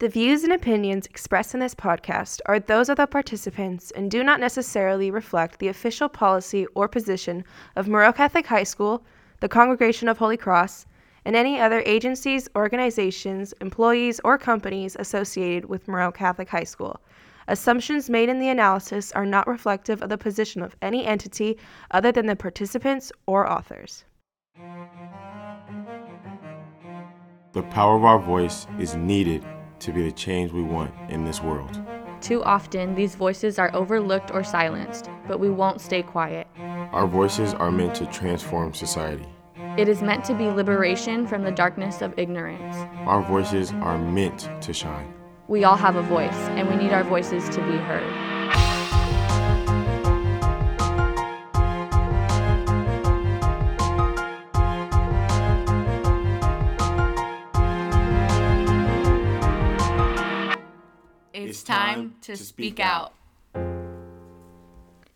The views and opinions expressed in this podcast are those of the participants and do not necessarily reflect the official policy or position of Moreau Catholic High School, the Congregation of Holy Cross, and any other agencies, organizations, employees, or companies associated with Moreau Catholic High School. Assumptions made in the analysis are not reflective of the position of any entity other than the participants or authors. The power of our voice is needed to be the change we want in this world. Too often, these voices are overlooked or silenced, but we won't stay quiet. Our voices are meant to transform society. It is meant to be liberation from the darkness of ignorance. Our voices are meant to shine. We all have a voice, and we need our voices to be heard. It's time to speak out.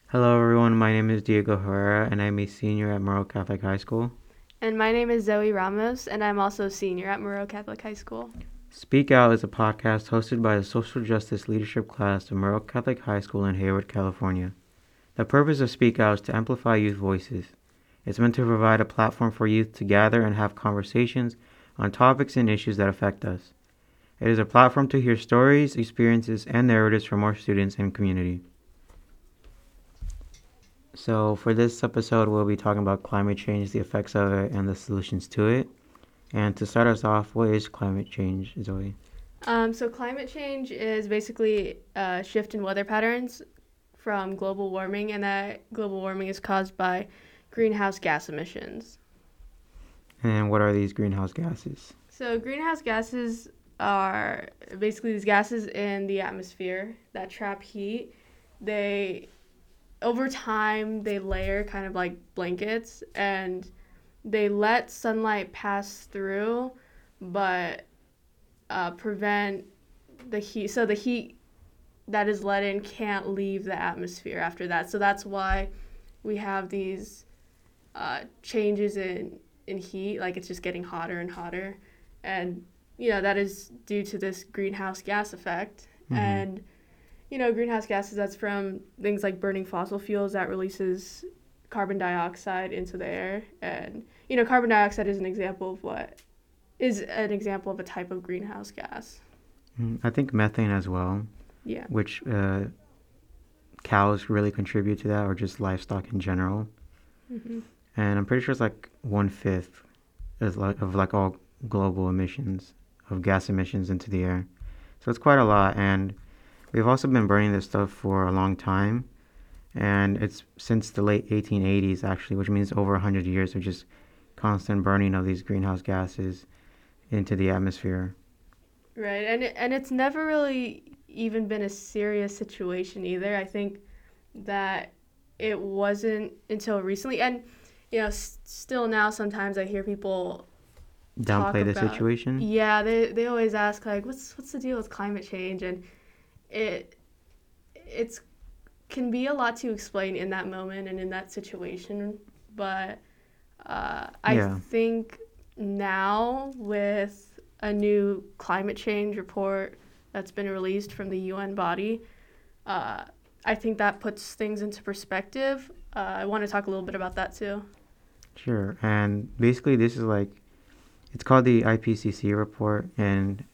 Hello, everyone. My name is Diego Herrera, and I'm a senior at Moreau Catholic High School. And my name is Zoe Ramos, and I'm also a senior at Moreau Catholic High School. Speak Out is a podcast hosted by the Social Justice Leadership class of Moreau Catholic High School in Hayward, California. The purpose of Speak Out is to amplify youth voices. It's meant to provide a platform for youth to gather and have conversations on topics and issues that affect us. It is a platform to hear stories, experiences, and narratives from our students and community. So, for this episode, we'll be talking about climate change, the effects of it, and the solutions to it. And to start us off, what is climate change, Zoe? Um, so, climate change is basically a shift in weather patterns from global warming, and that global warming is caused by greenhouse gas emissions. And what are these greenhouse gases? So, greenhouse gases are basically these gases in the atmosphere that trap heat. They, over time, they layer kind of like blankets and they let sunlight pass through, but uh, prevent the heat. So the heat that is let in can't leave the atmosphere after that. So that's why we have these uh, changes in in heat. Like it's just getting hotter and hotter, and you know that is due to this greenhouse gas effect. Mm-hmm. and you know greenhouse gases that's from things like burning fossil fuels that releases carbon dioxide into the air. And you know carbon dioxide is an example of what is an example of a type of greenhouse gas. Mm, i think methane as well yeah. which uh, cows really contribute to that or just livestock in general. Mm-hmm. and i'm pretty sure it's like one fifth of like, of like all global emissions of gas emissions into the air. So it's quite a lot, and we've also been burning this stuff for a long time, and it's since the late 1880s actually, which means over 100 years of just constant burning of these greenhouse gases into the atmosphere. Right, and and it's never really even been a serious situation either. I think that it wasn't until recently, and you know, s- still now sometimes I hear people downplay the situation. Yeah, they they always ask like, what's what's the deal with climate change, and it it's can be a lot to explain in that moment and in that situation, but uh, I yeah. think now with a new climate change report that's been released from the UN body, uh, I think that puts things into perspective. Uh, I want to talk a little bit about that too. Sure, and basically this is like it's called the IPCC report, and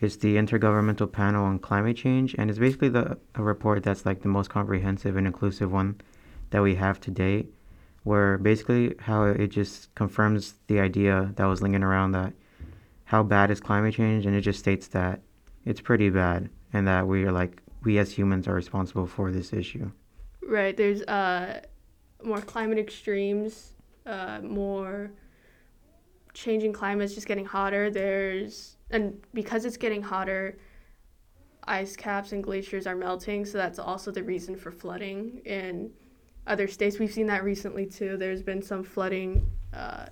it's the Intergovernmental Panel on Climate Change, and it's basically the a report that's like the most comprehensive and inclusive one that we have to date. Where basically how it just confirms the idea that was lingering around that how bad is climate change, and it just states that it's pretty bad, and that we are like we as humans are responsible for this issue. Right. There's uh, more climate extremes, uh, more changing climate is just getting hotter. There's and because it's getting hotter, ice caps and glaciers are melting, so that's also the reason for flooding in other states. We've seen that recently too. There's been some flooding uh,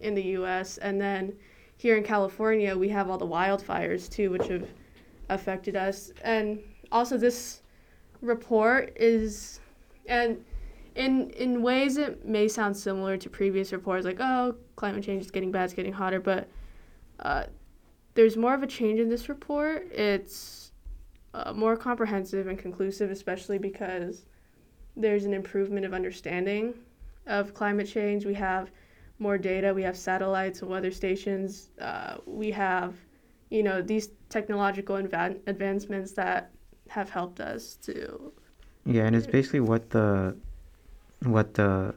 in the U.S. and then here in California we have all the wildfires too, which have affected us. And also this report is and in in ways it may sound similar to previous reports like oh climate change is getting bad it's getting hotter but uh, there's more of a change in this report. It's uh, more comprehensive and conclusive, especially because there's an improvement of understanding of climate change. We have more data. We have satellites and weather stations. Uh, we have, you know, these technological advan- advancements that have helped us to. Yeah, and it's basically what the what the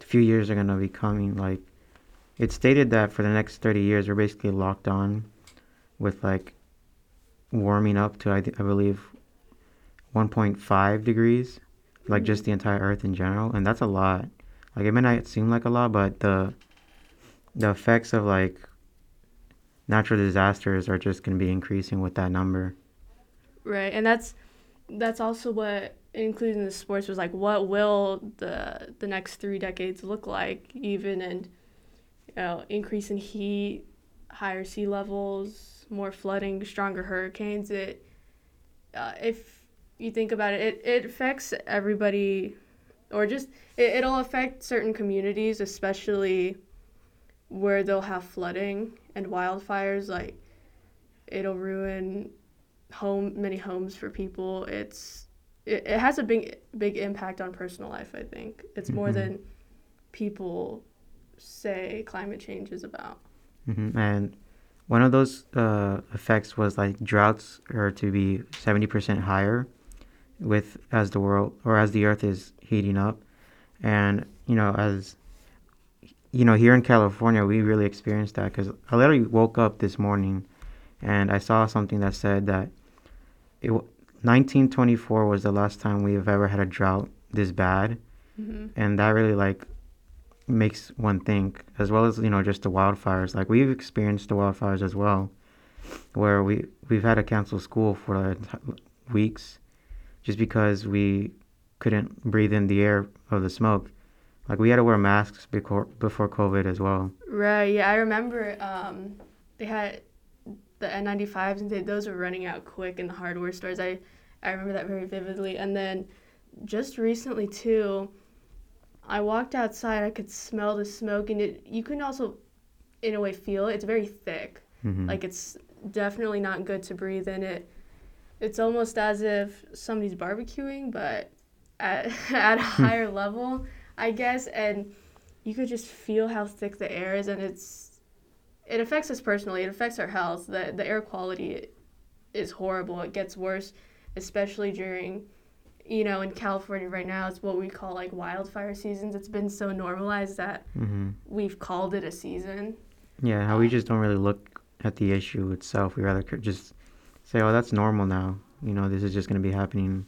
few years are gonna be coming. Like, it's stated that for the next thirty years, we're basically locked on with like warming up to I, th- I believe 1.5 degrees, like just the entire Earth in general, and that's a lot. Like it may not seem like a lot, but the the effects of like natural disasters are just gonna be increasing with that number. Right, and that's that's also what including the sports was like. What will the the next three decades look like? Even and you know, increase in heat, higher sea levels, more flooding, stronger hurricanes. It uh, if you think about it, it, it affects everybody, or just it, it'll affect certain communities, especially where they'll have flooding and wildfires. Like it'll ruin home many homes for people. It's it, it has a big big impact on personal life. I think it's more Mhm. than people say climate change is about. hmm And one of those uh, effects was like droughts are to be 70% higher with as the world or as the earth is heating up. And, you know, as you know, here in California, we really experienced that because I literally woke up this morning and I saw something that said that it, 1924 was the last time we've ever had a drought this bad Mm-hmm. and that really like makes one think as well as you know just the wildfires like we've experienced the wildfires as well where we we've had to cancel school for like, weeks just because we couldn't breathe in the air of the smoke like we had to wear masks before before covid as well Right. Yeah, I remember um, they had the N95s and they, those were running out quick in the hardware stores. I I remember that very vividly. And then just recently too, I walked outside. I could smell the smoke, and it you can also, in a way, feel it. It's very thick. Mhm. Like it's definitely not good to breathe in it. It's almost as if somebody's barbecuing, but at at a higher level, I guess. And you could just feel how thick the air is, and it's it affects us personally. It affects our health. the The air quality is horrible. It gets worse, especially during, you know, in California right now. It's what we call like wildfire seasons. It's been so normalized that hmm we've called it a season. yeah how we just don't really look at the issue itself we rather just say oh that's normal now you know this is just going to be happening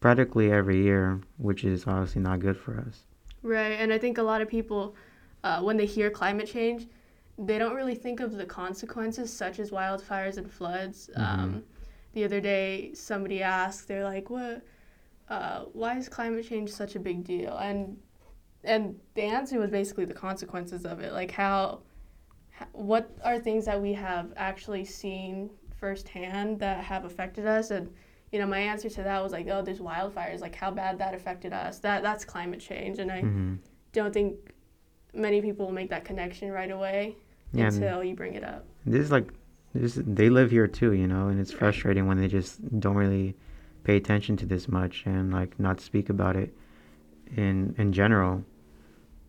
practically every year which is obviously not good for us Right, and I think a lot of people, uh, when they hear climate change, they don't really think of the consequences, such as wildfires and floods. Um, the other day, somebody asked, they're like, "What? Uh, why is climate change such a big deal?" And and the answer was basically the consequences of it, like how, what are things that we have actually seen firsthand that have affected us, and you know, my answer to that was like, "Oh, there's wildfires. Like how bad that affected us. That that's climate change." And I hmm don't think many people will make that connection right away Yeah, until you bring it up. this is like this they live here too you know and it's Right. frustrating when they just don't really pay attention to this much and like not speak about it in in general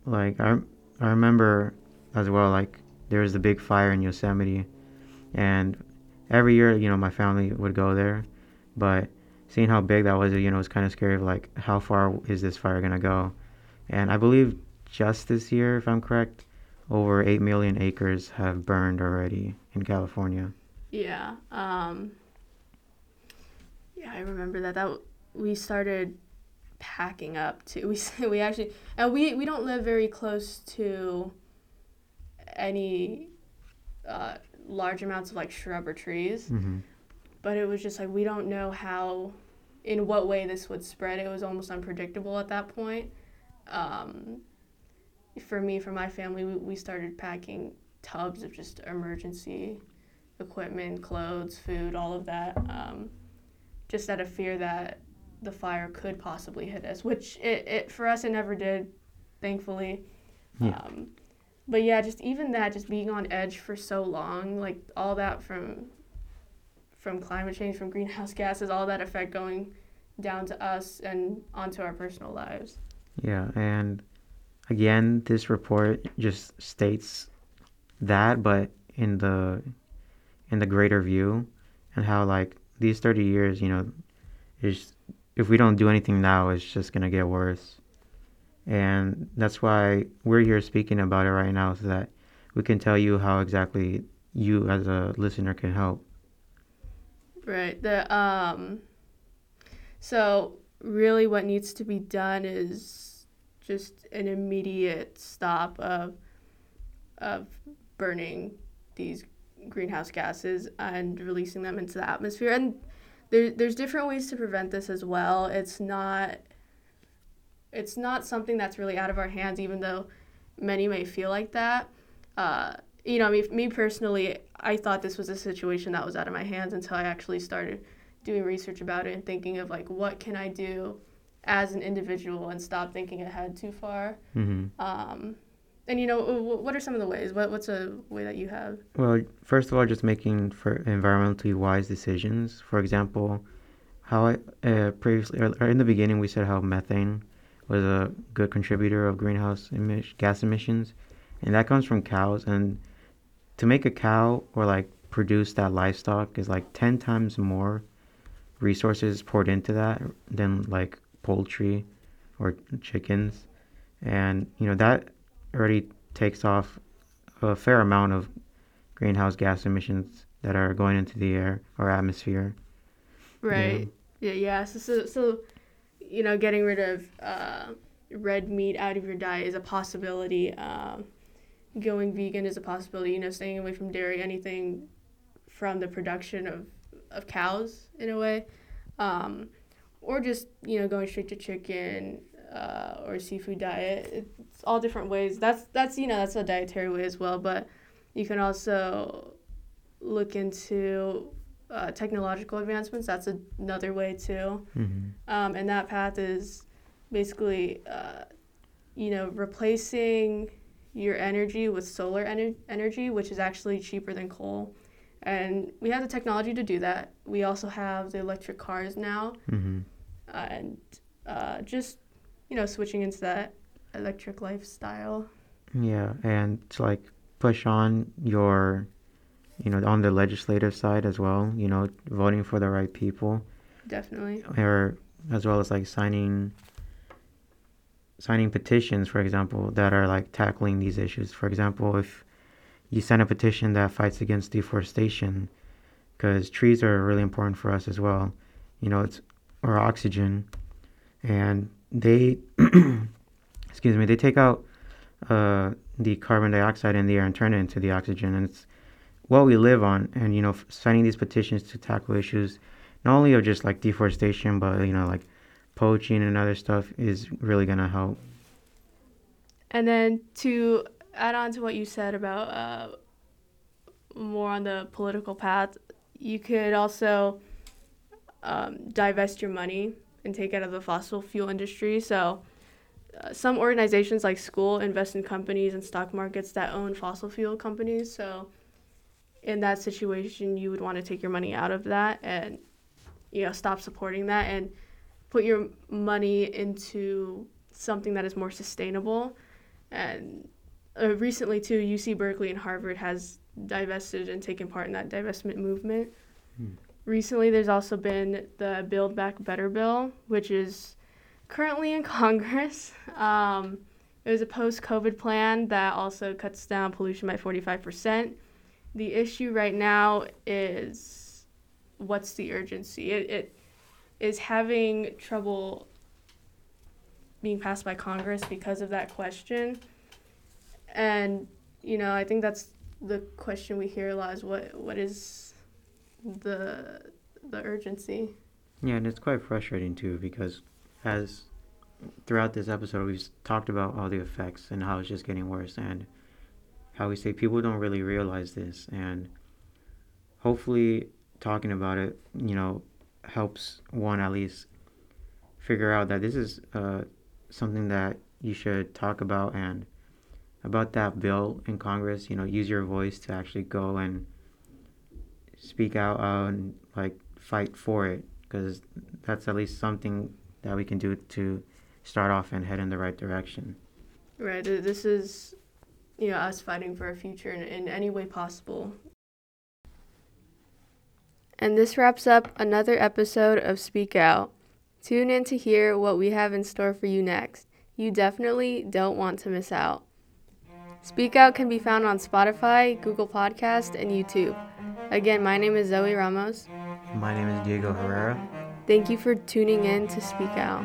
like i i remember as well like there was the big fire in yosemite and every year you know my family would go there but seeing how big that was you know it was kind of scary of like how far is this fire going to go and i believe just this year if i'm correct over 8 million acres have burned already in California. Yeah. Um, yeah, I remember that. That we started packing up too. We we actually and we we don't live very close to any uh, large amounts of like shrub or trees. hmm but it was just like we don't know how in what way this would spread it was almost unpredictable at that point um, for me for my family we, we started packing tubs of just emergency equipment clothes food all of that um, just out of fear that the fire could possibly hit us which it, it for us it never did thankfully Yeah. um, but yeah, just even that, just being on edge for so long, like all that from from climate change, from greenhouse gases, all that effect going down to us and onto our personal lives. Yeah, and again, this report just states that, but in the in the greater view, and how like these thirty years, you know, is if we don't do anything now, it's just gonna get worse. And that's why we're here speaking about it right now, so that we can tell you how exactly you as a listener can help. Right. The um so really what needs to be done is just an immediate stop of of burning these greenhouse gases and releasing them into the atmosphere. And there, there's different ways to prevent this as well. It's not it's not something that's really out of our hands even though many may feel like that. Uh, you know me, me personally i thought this was a situation that was out of my hands until i actually started doing research about it and thinking of like what can i do as an individual and stop thinking ahead too far. Hmm um, and you know what are some of the ways? What, what's a way that you have? Well, first of all, just making for environmentally wise decisions. For example, how I uh, previously or or in the beginning we said how methane was a good contributor of greenhouse emis- gas emissions, and that comes from cows. And to make a cow or like produce that livestock is like ten times more resources poured into that than like poultry or chickens, and you know that already takes off a fair amount of greenhouse gas emissions that are going into the air or atmosphere. right. Yeah yeah. So so, so you know getting rid of uh, red meat out of your diet is a possibility. Um, going vegan is a possibility you know staying away from dairy anything from the production of, of cows in a way. Um, or just you know going straight to chicken uh, or seafood diet. It's all different ways. That's that's you know that's a dietary way as well but you can also look into uh, technological advancements. That's a, another way too. Hmm um, and that path is basically uh, you know replacing your energy with solar ener- energy which is actually cheaper than coal. And we have the technology to do that. We also have the electric cars now. Hmm uh, and uh, just you know switching into that electric lifestyle Yeah, and to like push on your, you know, on the legislative side as well. You know, voting for the right people, definitely or as well as like signing signing petitions, for example, that are like tackling these issues. For example, if you sign a petition that fights against deforestation, because trees are really important for us as well. You know, it's or oxygen, and they, excuse me, they take out uh, the carbon dioxide in the air and turn it into the oxygen, and it's what we live on. And you know, signing these petitions to tackle issues, not only of just like deforestation, but you know, like poaching and other stuff, is really gonna help. And then to add on to what you said about uh, more on the political path, you could also um, divest your money and take out of the fossil fuel industry. So uh, some organizations like school invest in companies and stock markets that own fossil fuel companies. So in that situation, you would want to take your money out of that and you know stop supporting that and put your money into something that is more sustainable and uh, recently too uc berkeley and harvard has divested and taken part in that divestment movement Hmm. Recently there's also been the build back better bill which is currently in congress. Um, it was a post-covid plan that also cuts down pollution by 45% the issue right now is what's the urgency? It, it is having trouble being passed by congress because of that question. And you know, I think that's the question we hear a lot is what what is the the urgency? Yeah, and it's quite frustrating too because as throughout this episode we've talked about all the effects and how it's just getting worse and how we say people don't really realize this and hopefully talking about it, you know, helps one at least figure out that this is uh, something that you should talk about and about that bill in Congress. You know, use your voice to actually go and speak out uh, and like fight for it because that's at least something that we can do to start off and head in the right direction. Right. This is, you know, us fighting for a future in, in any way possible. And this wraps up another episode of Speak Out. Tune in to hear what we have in store for you next. You definitely don't want to miss out. Speak Out can be found on Spotify, Google Podcast, and YouTube. Again, my name is Zoe Ramos. My name is Diego Herrera. Thank you for tuning in to Speak Out.